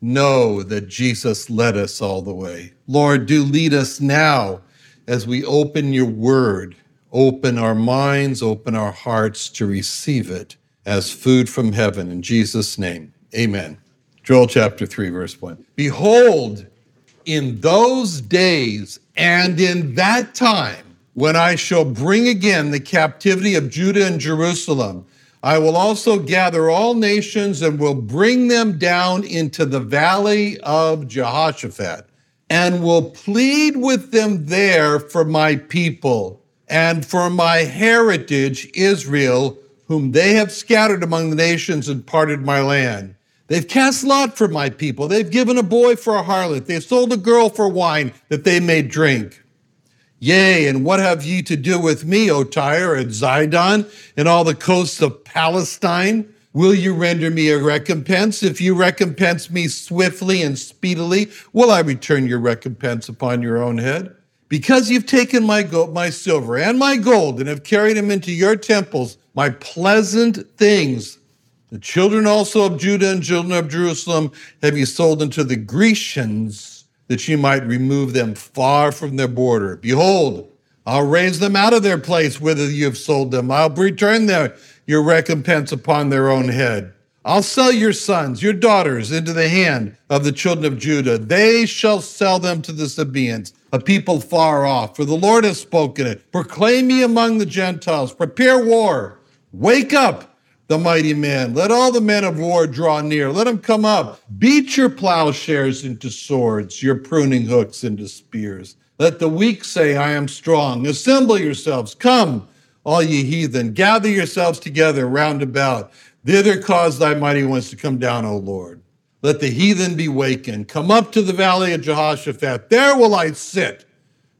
know that Jesus led us all the way. Lord, do lead us now as we open your word, open our minds, open our hearts to receive it as food from heaven. In Jesus' name, amen. Joel chapter 3, verse 1. Behold, in those days and in that time, when I shall bring again the captivity of Judah and Jerusalem, I will also gather all nations and will bring them down into the valley of Jehoshaphat and will plead with them there for my people and for my heritage, Israel, whom they have scattered among the nations and parted my land. They've cast lot for my people. They've given a boy for a harlot. They've sold a girl for wine that they may drink. Yea, and what have ye to do with me, O Tyre and Zidon, and all the coasts of Palestine? Will you render me a recompense? If you recompense me swiftly and speedily, will I return your recompense upon your own head? Because you've taken my gold, my silver, and my gold, and have carried them into your temples, my pleasant things the children also of Judah and children of Jerusalem have you sold unto the Grecians, that ye might remove them far from their border. Behold, I'll raise them out of their place whither you have sold them. I'll return their, your recompense upon their own head. I'll sell your sons, your daughters into the hand of the children of Judah. They shall sell them to the Sabaeans, a people far off. For the Lord has spoken it. Proclaim ye among the Gentiles, prepare war. Wake up the mighty man. Let all the men of war draw near. Let them come up. Beat your plowshares into swords, your pruning hooks into spears. Let the weak say, I am strong. Assemble yourselves. Come, all ye heathen. Gather yourselves together round about. Thither cause thy mighty ones to come down, O Lord. Let the heathen be wakened. Come up to the valley of Jehoshaphat. There will I sit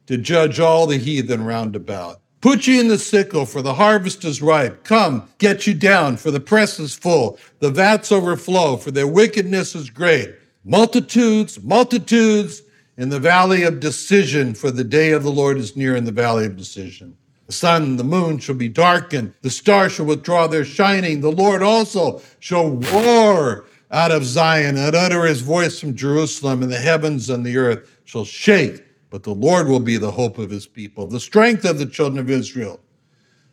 to judge all the heathen round about. Put ye in the sickle, for the harvest is ripe. Come, get you down, for the press is full. The vats overflow, for their wickedness is great. Multitudes, multitudes in the valley of decision, for the day of the Lord is near in the valley of decision. The sun and the moon shall be darkened. The stars shall withdraw their shining. The Lord also shall roar out of Zion and utter his voice from Jerusalem, and the heavens and the earth shall shake but the Lord will be the hope of his people, the strength of the children of Israel.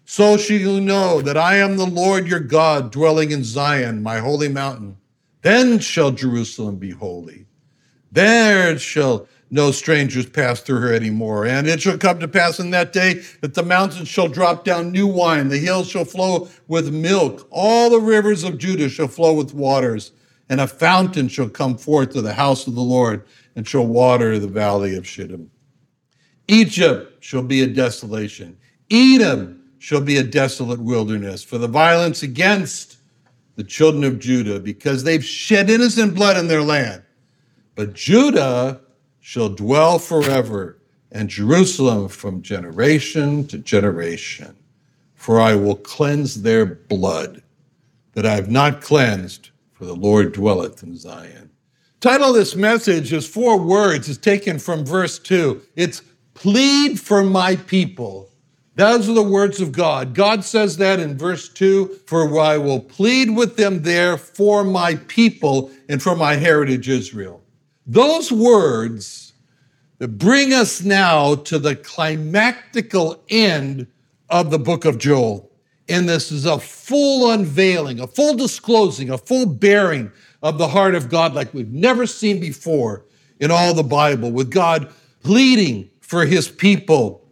So shall you know that I am the Lord your God, dwelling in Zion, my holy mountain. Then shall Jerusalem be holy. There shall no strangers pass through her anymore. And it shall come to pass in that day that the mountains shall drop down new wine, the hills shall flow with milk, all the rivers of Judah shall flow with waters, and a fountain shall come forth to the house of the Lord and shall water the valley of Shittim. Egypt shall be a desolation. Edom shall be a desolate wilderness for the violence against the children of Judah, because they've shed innocent blood in their land. But Judah shall dwell forever, and Jerusalem from generation to generation. For I will cleanse their blood that I have not cleansed, for the Lord dwelleth in Zion. Title of this message is four words. It's taken from verse two. It's plead for my people. Those are the words of God. God says that in verse 2 For I will plead with them there for my people and for my heritage Israel. Those words that bring us now to the climactical end of the book of Joel. And this is a full unveiling, a full disclosing, a full bearing of the heart of God like we've never seen before in all the Bible, with God pleading for his people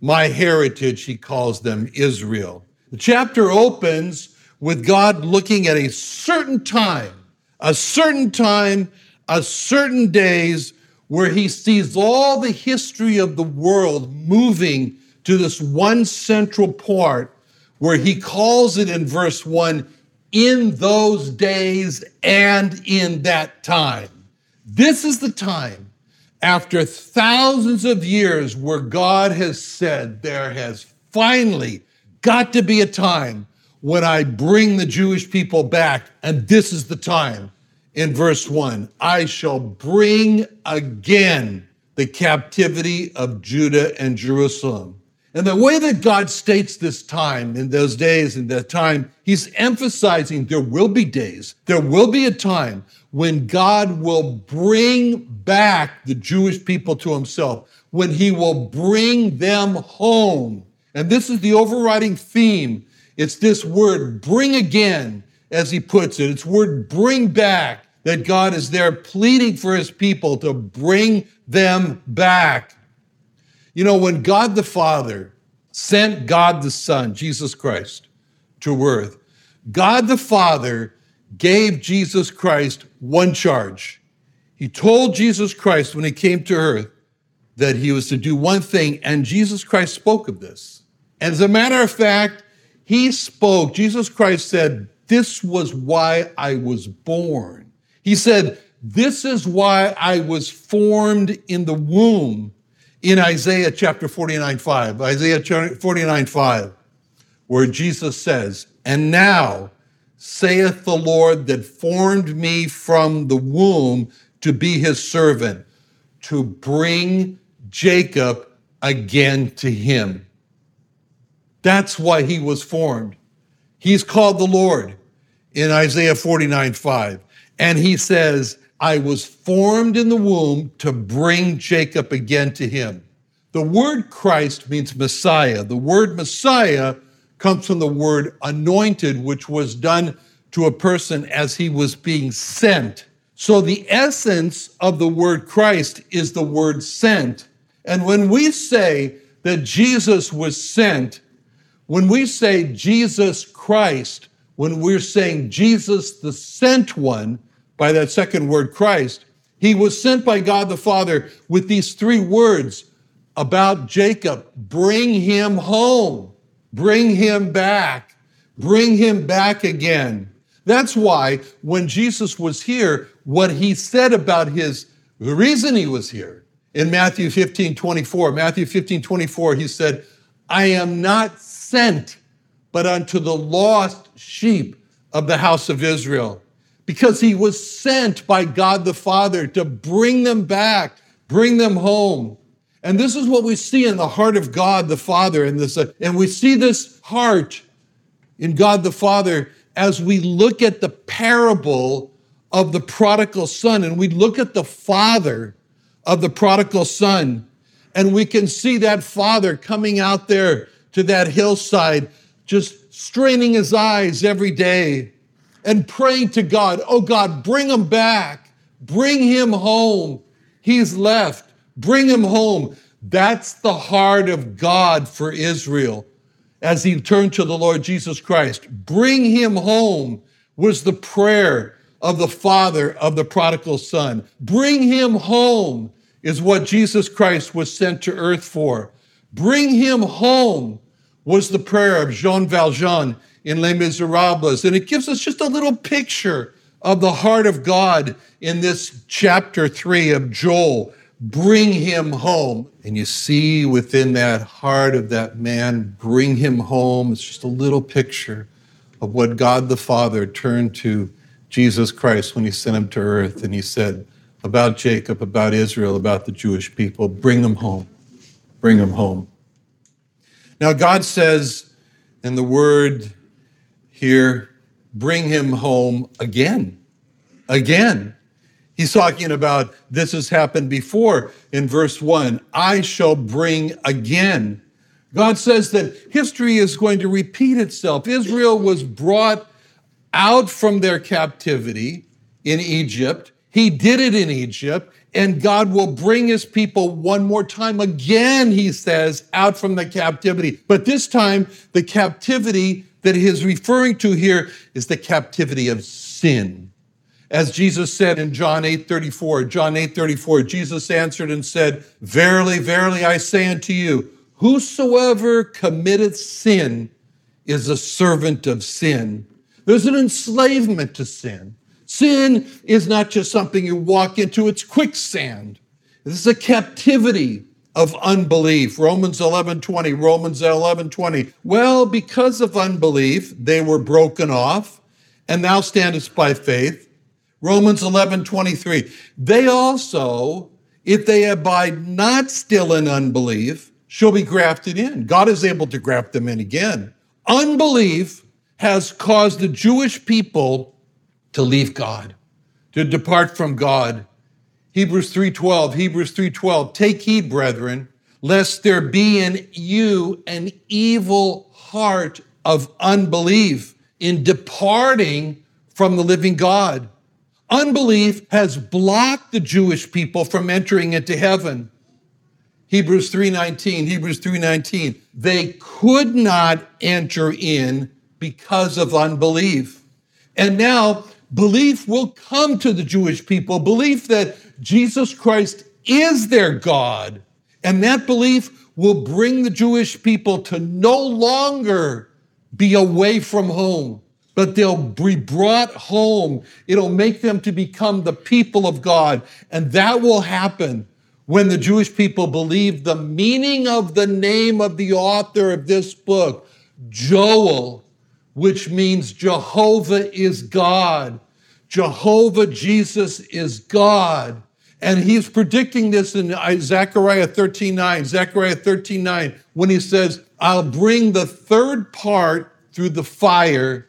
my heritage, he calls them Israel. The chapter opens with God looking at a certain time, a certain time, a certain days where he sees all the history of the world moving to this one central part where he calls it in verse 1 in those days and in that time. This is the time after thousands of years where God has said there has finally got to be a time when I bring the Jewish people back, and this is the time. In verse 1, I shall bring again the captivity of Judah and Jerusalem. And the way that God states this time in those days, in that time, he's emphasizing there will be days, there will be a time when God will bring back the Jewish people to himself, when he will bring them home. And this is the overriding theme. It's this word, bring again, as he puts it. It's word bring back, that God is there pleading for his people to bring them back. You know, when God the Father sent God the Son, Jesus Christ, to earth, God the Father gave Jesus Christ one charge. He told Jesus Christ when he came to earth that he was to do one thing, and Jesus Christ spoke of this. And as a matter of fact, he spoke, Jesus Christ said, This was why I was born. He said, This is why I was formed in the womb in Isaiah chapter 49 5. Isaiah 49 5, where Jesus says, And now, saith the Lord that formed me from the womb to be his servant, to bring Jacob again to him. That's why he was formed. He's called the Lord in Isaiah 49 5. And he says, I was formed in the womb to bring Jacob again to him. The word Christ means Messiah. The word Messiah comes from the word anointed, which was done to a person as he was being sent. So the essence of the word Christ is the word sent. And when we say that Jesus was sent, when we say Jesus Christ, when we're saying Jesus the sent one, by that second word Christ, he was sent by God the Father with these three words about Jacob bring him home. Bring him back. Bring him back again. That's why when Jesus was here, what he said about his, the reason he was here in Matthew 15, 24, Matthew 15, 24, he said, I am not sent but unto the lost sheep of the house of Israel. Because he was sent by God the Father to bring them back, bring them home. And this is what we see in the heart of God the Father. And, this, and we see this heart in God the Father as we look at the parable of the prodigal son and we look at the father of the prodigal son. And we can see that father coming out there to that hillside, just straining his eyes every day and praying to God, Oh God, bring him back, bring him home. He's left. Bring him home. That's the heart of God for Israel as he turned to the Lord Jesus Christ. Bring him home was the prayer of the father of the prodigal son. Bring him home is what Jesus Christ was sent to earth for. Bring him home was the prayer of Jean Valjean in Les Miserables. And it gives us just a little picture of the heart of God in this chapter three of Joel bring him home. And you see within that heart of that man, bring him home. It's just a little picture of what God the Father turned to Jesus Christ when he sent him to earth. And he said about Jacob, about Israel, about the Jewish people, bring them home. Bring them home. Now, God says in the word here, bring him home again. Again. He's talking about this has happened before in verse 1 I shall bring again. God says that history is going to repeat itself. Israel was brought out from their captivity in Egypt. He did it in Egypt, and God will bring his people one more time again, he says, out from the captivity. But this time, the captivity that he is referring to here is the captivity of sin. As Jesus said in John 8 34, John 8 34, Jesus answered and said, Verily, verily, I say unto you, whosoever committeth sin is a servant of sin. There's an enslavement to sin. Sin is not just something you walk into, it's quicksand. This is a captivity of unbelief. Romans 11 20, Romans 11 20. Well, because of unbelief, they were broken off, and now standest by faith. Romans 11 23. They also, if they abide not still in unbelief, shall be grafted in. God is able to graft them in again. Unbelief has caused the Jewish people to leave God, to depart from God Hebrews 3:12, Hebrews 3:12, take heed, brethren, lest there be in you an evil heart of unbelief in departing from the living God. Unbelief has blocked the Jewish people from entering into heaven. Hebrews 3:19, Hebrews 3:19, they could not enter in because of unbelief. And now belief will come to the Jewish people, belief that Jesus Christ is their God. And that belief will bring the Jewish people to no longer be away from home, but they'll be brought home. It'll make them to become the people of God. And that will happen when the Jewish people believe the meaning of the name of the author of this book, Joel, which means Jehovah is God. Jehovah Jesus is God. And he's predicting this in Zechariah 13 9. Zechariah 13 9, when he says, I'll bring the third part through the fire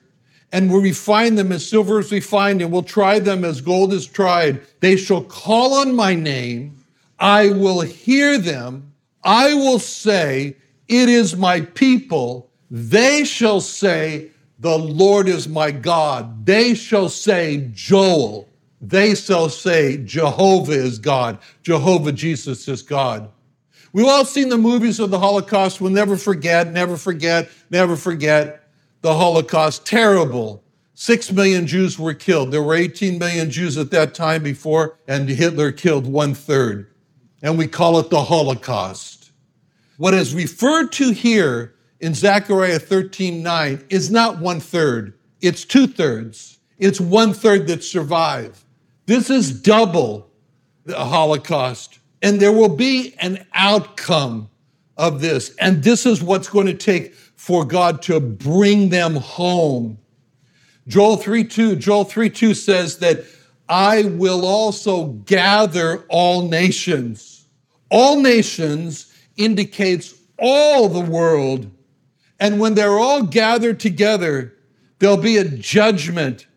and we'll refine them as silver is refined, and we'll try them as gold is tried. They shall call on my name. I will hear them. I will say, It is my people. They shall say, The Lord is my God. They shall say, Joel. They shall say, Jehovah is God. Jehovah Jesus is God. We've all seen the movies of the Holocaust. We'll never forget, never forget, never forget the Holocaust. Terrible. Six million Jews were killed. There were 18 million Jews at that time before, and Hitler killed one third. And we call it the Holocaust. What is referred to here in Zechariah 13 9 is not one third, it's two thirds. It's one third that survive. This is double the Holocaust. And there will be an outcome of this. And this is what's going to take for God to bring them home. Joel 3:2, Joel 3:2 says that I will also gather all nations. All nations indicates all the world. And when they're all gathered together, there'll be a judgment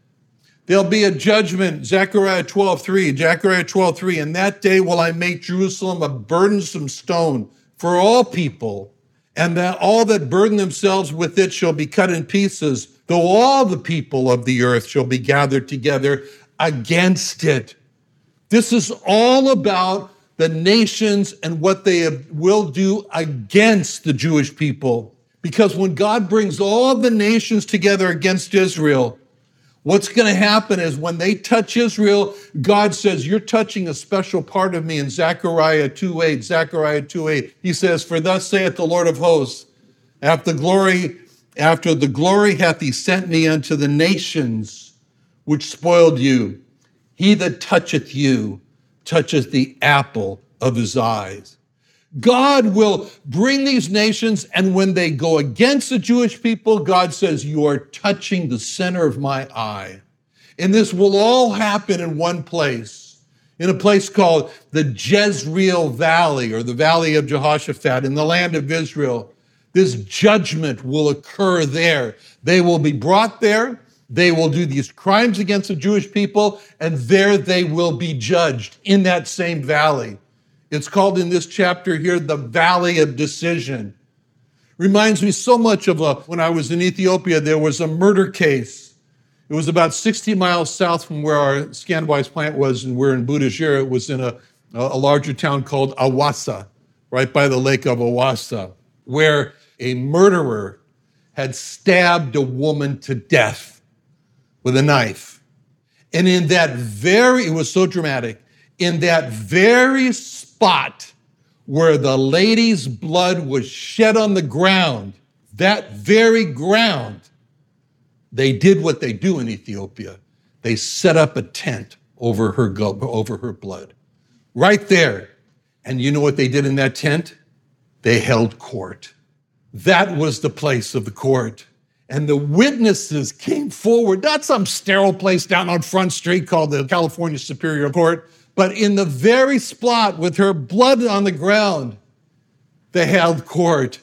There'll be a judgment, Zechariah 12, 3, Zechariah 12, 3. In that day will I make Jerusalem a burdensome stone for all people, and that all that burden themselves with it shall be cut in pieces, though all the people of the earth shall be gathered together against it. This is all about the nations and what they will do against the Jewish people. Because when God brings all the nations together against Israel, What's going to happen is when they touch Israel, God says, You're touching a special part of me in Zechariah 2:8. Zechariah 2:8. He says, For thus saith the Lord of hosts, after glory, after the glory hath he sent me unto the nations which spoiled you. He that toucheth you toucheth the apple of his eyes. God will bring these nations, and when they go against the Jewish people, God says, You are touching the center of my eye. And this will all happen in one place, in a place called the Jezreel Valley or the Valley of Jehoshaphat in the land of Israel. This judgment will occur there. They will be brought there. They will do these crimes against the Jewish people, and there they will be judged in that same valley. It's called in this chapter here the Valley of Decision. Reminds me so much of a, when I was in Ethiopia, there was a murder case. It was about 60 miles south from where our Scanwise plant was, and we're in Budajir. It was in a, a larger town called Awassa, right by the lake of Awassa, where a murderer had stabbed a woman to death with a knife. And in that very, it was so dramatic, in that very spot where the lady's blood was shed on the ground, that very ground, they did what they do in Ethiopia. They set up a tent over her, over her blood. Right there. And you know what they did in that tent? They held court. That was the place of the court. And the witnesses came forward, not some sterile place down on Front Street called the California Superior Court. But in the very spot with her blood on the ground, they held court.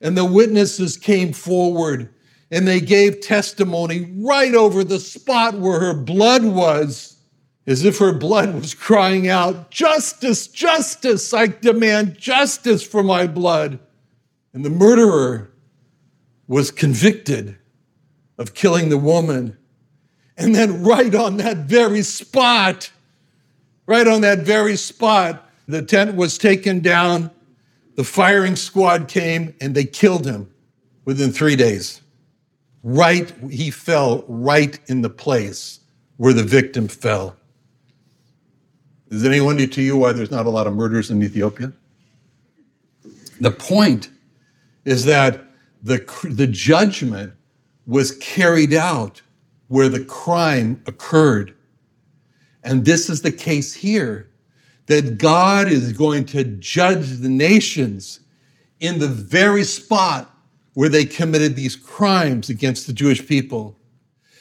And the witnesses came forward and they gave testimony right over the spot where her blood was, as if her blood was crying out, Justice, justice, I demand justice for my blood. And the murderer was convicted of killing the woman. And then, right on that very spot, Right on that very spot, the tent was taken down, the firing squad came, and they killed him within three days. Right, he fell right in the place where the victim fell. Is anyone to you why there's not a lot of murders in Ethiopia? The point is that the, the judgment was carried out where the crime occurred. And this is the case here that God is going to judge the nations in the very spot where they committed these crimes against the Jewish people.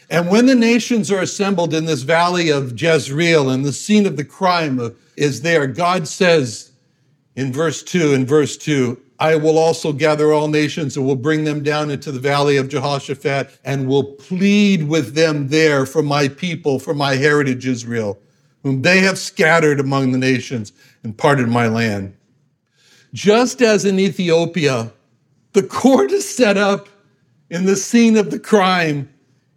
And when the nations are assembled in this valley of Jezreel and the scene of the crime is there, God says in verse 2, in verse 2, I will also gather all nations and will bring them down into the valley of Jehoshaphat and will plead with them there for my people, for my heritage Israel, whom they have scattered among the nations and parted my land. Just as in Ethiopia, the court is set up in the scene of the crime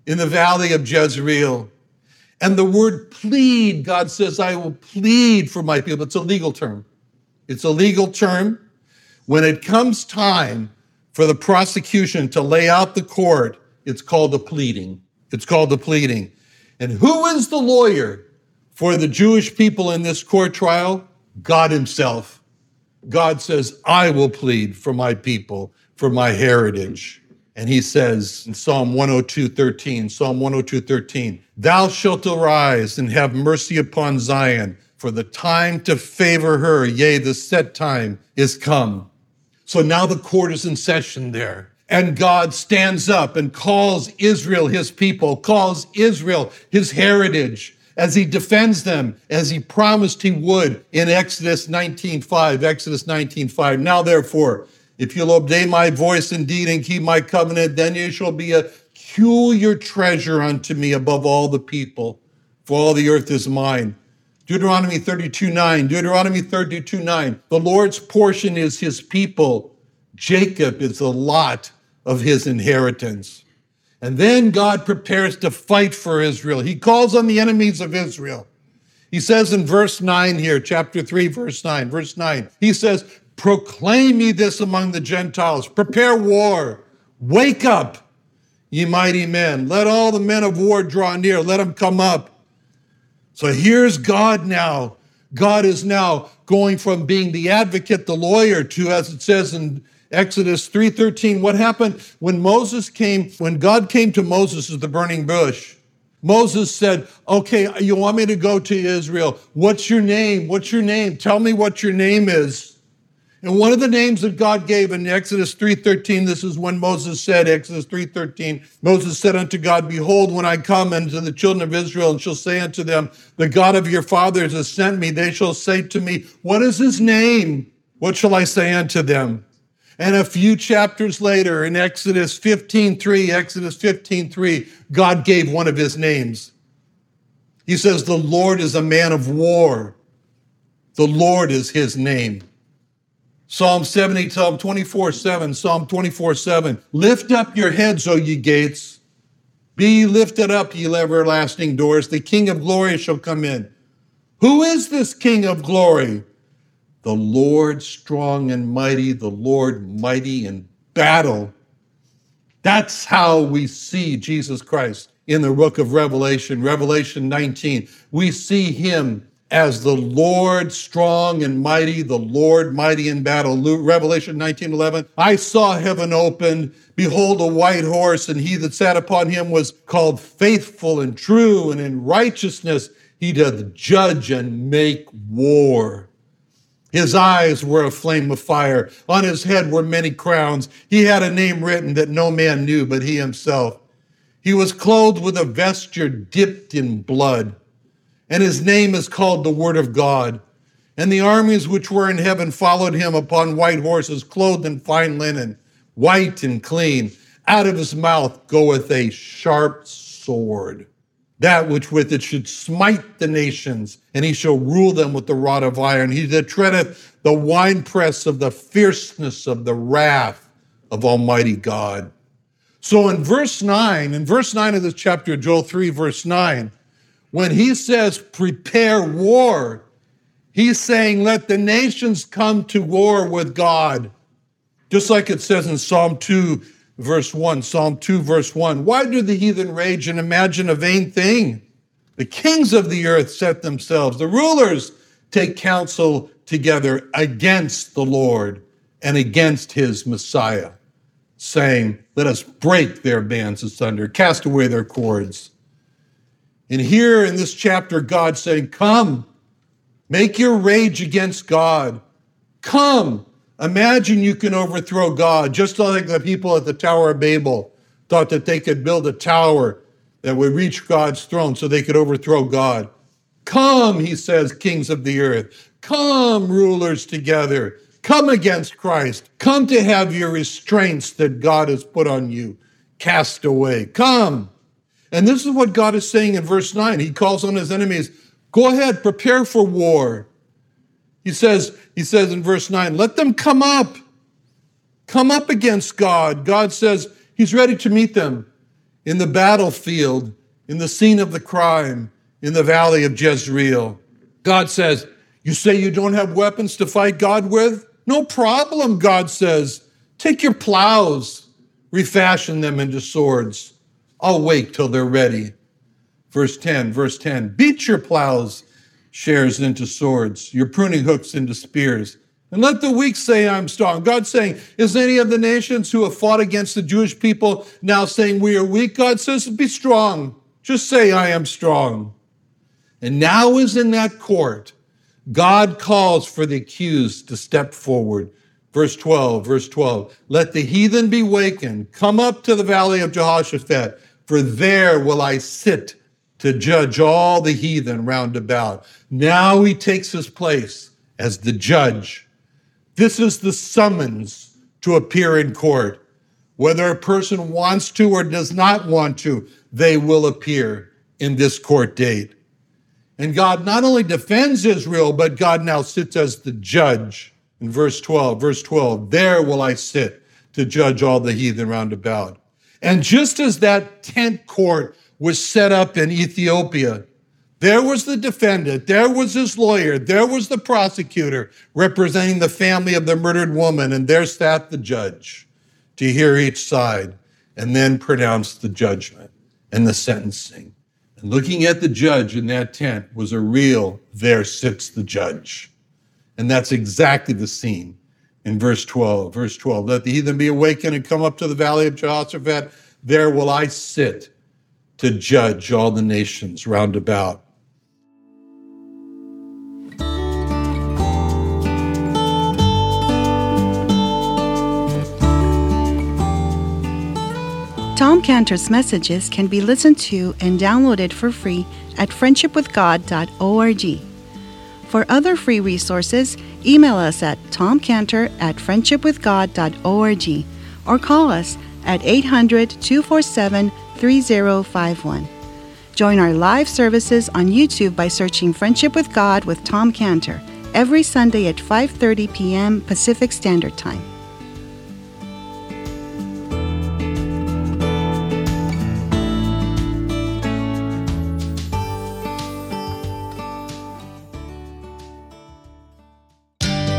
in the valley of Jezreel. And the word plead, God says, I will plead for my people. It's a legal term. It's a legal term when it comes time for the prosecution to lay out the court, it's called the pleading. It's called the pleading. And who is the lawyer for the Jewish people in this court trial? God Himself. God says, I will plead for my people, for my heritage. And he says in Psalm 102, 13, Psalm 102, 13, Thou shalt arise and have mercy upon Zion, for the time to favor her, yea, the set time is come. So now the court is in session there. And God stands up and calls Israel his people, calls Israel his heritage as he defends them as he promised he would in Exodus 19:5 Exodus 19:5 Now therefore if you'll obey my voice indeed and keep my covenant then you shall be a peculiar treasure unto me above all the people for all the earth is mine Deuteronomy 32 9, Deuteronomy 32 9. The Lord's portion is his people. Jacob is the lot of his inheritance. And then God prepares to fight for Israel. He calls on the enemies of Israel. He says in verse 9 here, chapter 3, verse 9, verse 9, he says, Proclaim ye this among the Gentiles, prepare war, wake up, ye mighty men. Let all the men of war draw near, let them come up. So here's God now. God is now going from being the advocate, the lawyer, to, as it says in Exodus 3:13, what happened when Moses came, when God came to Moses at the burning bush? Moses said, Okay, you want me to go to Israel? What's your name? What's your name? Tell me what your name is. And one of the names that God gave in Exodus 3:13, this is when Moses said, Exodus 3:13, Moses said unto God, Behold, when I come unto the children of Israel, and shall say unto them, The God of your fathers has sent me, they shall say to me, What is his name? What shall I say unto them? And a few chapters later, in Exodus 15:3, Exodus 15:3, God gave one of his names. He says, The Lord is a man of war. The Lord is his name. Psalm 70, Psalm 24, 7, Psalm 24, 7. Lift up your heads, O ye gates. Be lifted up, ye everlasting doors. The King of glory shall come in. Who is this King of glory? The Lord strong and mighty, the Lord mighty in battle. That's how we see Jesus Christ in the book of Revelation, Revelation 19. We see him as the Lord strong and mighty, the Lord mighty in battle. Revelation 19:11. I saw heaven open, behold a white horse, and he that sat upon him was called faithful and true, and in righteousness he doth judge and make war. His eyes were a flame of fire. On his head were many crowns. He had a name written that no man knew but he himself. He was clothed with a vesture dipped in blood and his name is called the Word of God. And the armies which were in heaven followed him upon white horses, clothed in fine linen, white and clean. Out of his mouth goeth a sharp sword, that which with it should smite the nations, and he shall rule them with the rod of iron. He that treadeth the winepress of the fierceness of the wrath of Almighty God. So in verse 9, in verse 9 of this chapter, Joel 3, verse 9, when he says prepare war, he's saying let the nations come to war with God. Just like it says in Psalm 2, verse 1, Psalm 2, verse 1. Why do the heathen rage and imagine a vain thing? The kings of the earth set themselves, the rulers take counsel together against the Lord and against his Messiah, saying, Let us break their bands asunder, cast away their cords. And here in this chapter, God saying, Come, make your rage against God. Come, imagine you can overthrow God, just like the people at the Tower of Babel thought that they could build a tower that would reach God's throne so they could overthrow God. Come, he says, kings of the earth. Come, rulers together. Come against Christ. Come to have your restraints that God has put on you cast away. Come. And this is what God is saying in verse 9. He calls on his enemies, go ahead, prepare for war. He says, he says in verse 9, let them come up. Come up against God. God says he's ready to meet them in the battlefield, in the scene of the crime, in the valley of Jezreel. God says, You say you don't have weapons to fight God with? No problem, God says. Take your plows, refashion them into swords. I'll wait till they're ready. Verse 10, verse 10 Beat your plows, shares into swords, your pruning hooks into spears. And let the weak say, I'm strong. God's saying, is any of the nations who have fought against the Jewish people now saying we are weak? God says, be strong. Just say, I am strong. And now is in that court, God calls for the accused to step forward. Verse 12, verse 12. Let the heathen be wakened. Come up to the valley of Jehoshaphat for there will I sit to judge all the heathen round about. Now he takes his place as the judge. This is the summons to appear in court. Whether a person wants to or does not want to, they will appear in this court date. And God not only defends Israel, but God now sits as the judge. In verse 12, verse 12, there will I sit to judge all the heathen round about. And just as that tent court was set up in Ethiopia, there was the defendant, there was his lawyer, there was the prosecutor representing the family of the murdered woman, and there sat the judge to hear each side and then pronounce the judgment and the sentencing. And looking at the judge in that tent was a real, there sits the judge. And that's exactly the scene in verse 12. Verse 12 Let the heathen be awakened and come up to the valley of Jehoshaphat. There will I sit to judge all the nations round about. Tom Cantor's messages can be listened to and downloaded for free at friendshipwithgod.org. For other free resources, Email us at tomcantor at friendshipwithgod.org or call us at 800 247 3051. Join our live services on YouTube by searching Friendship with God with Tom Cantor every Sunday at 5:30 p.m. Pacific Standard Time.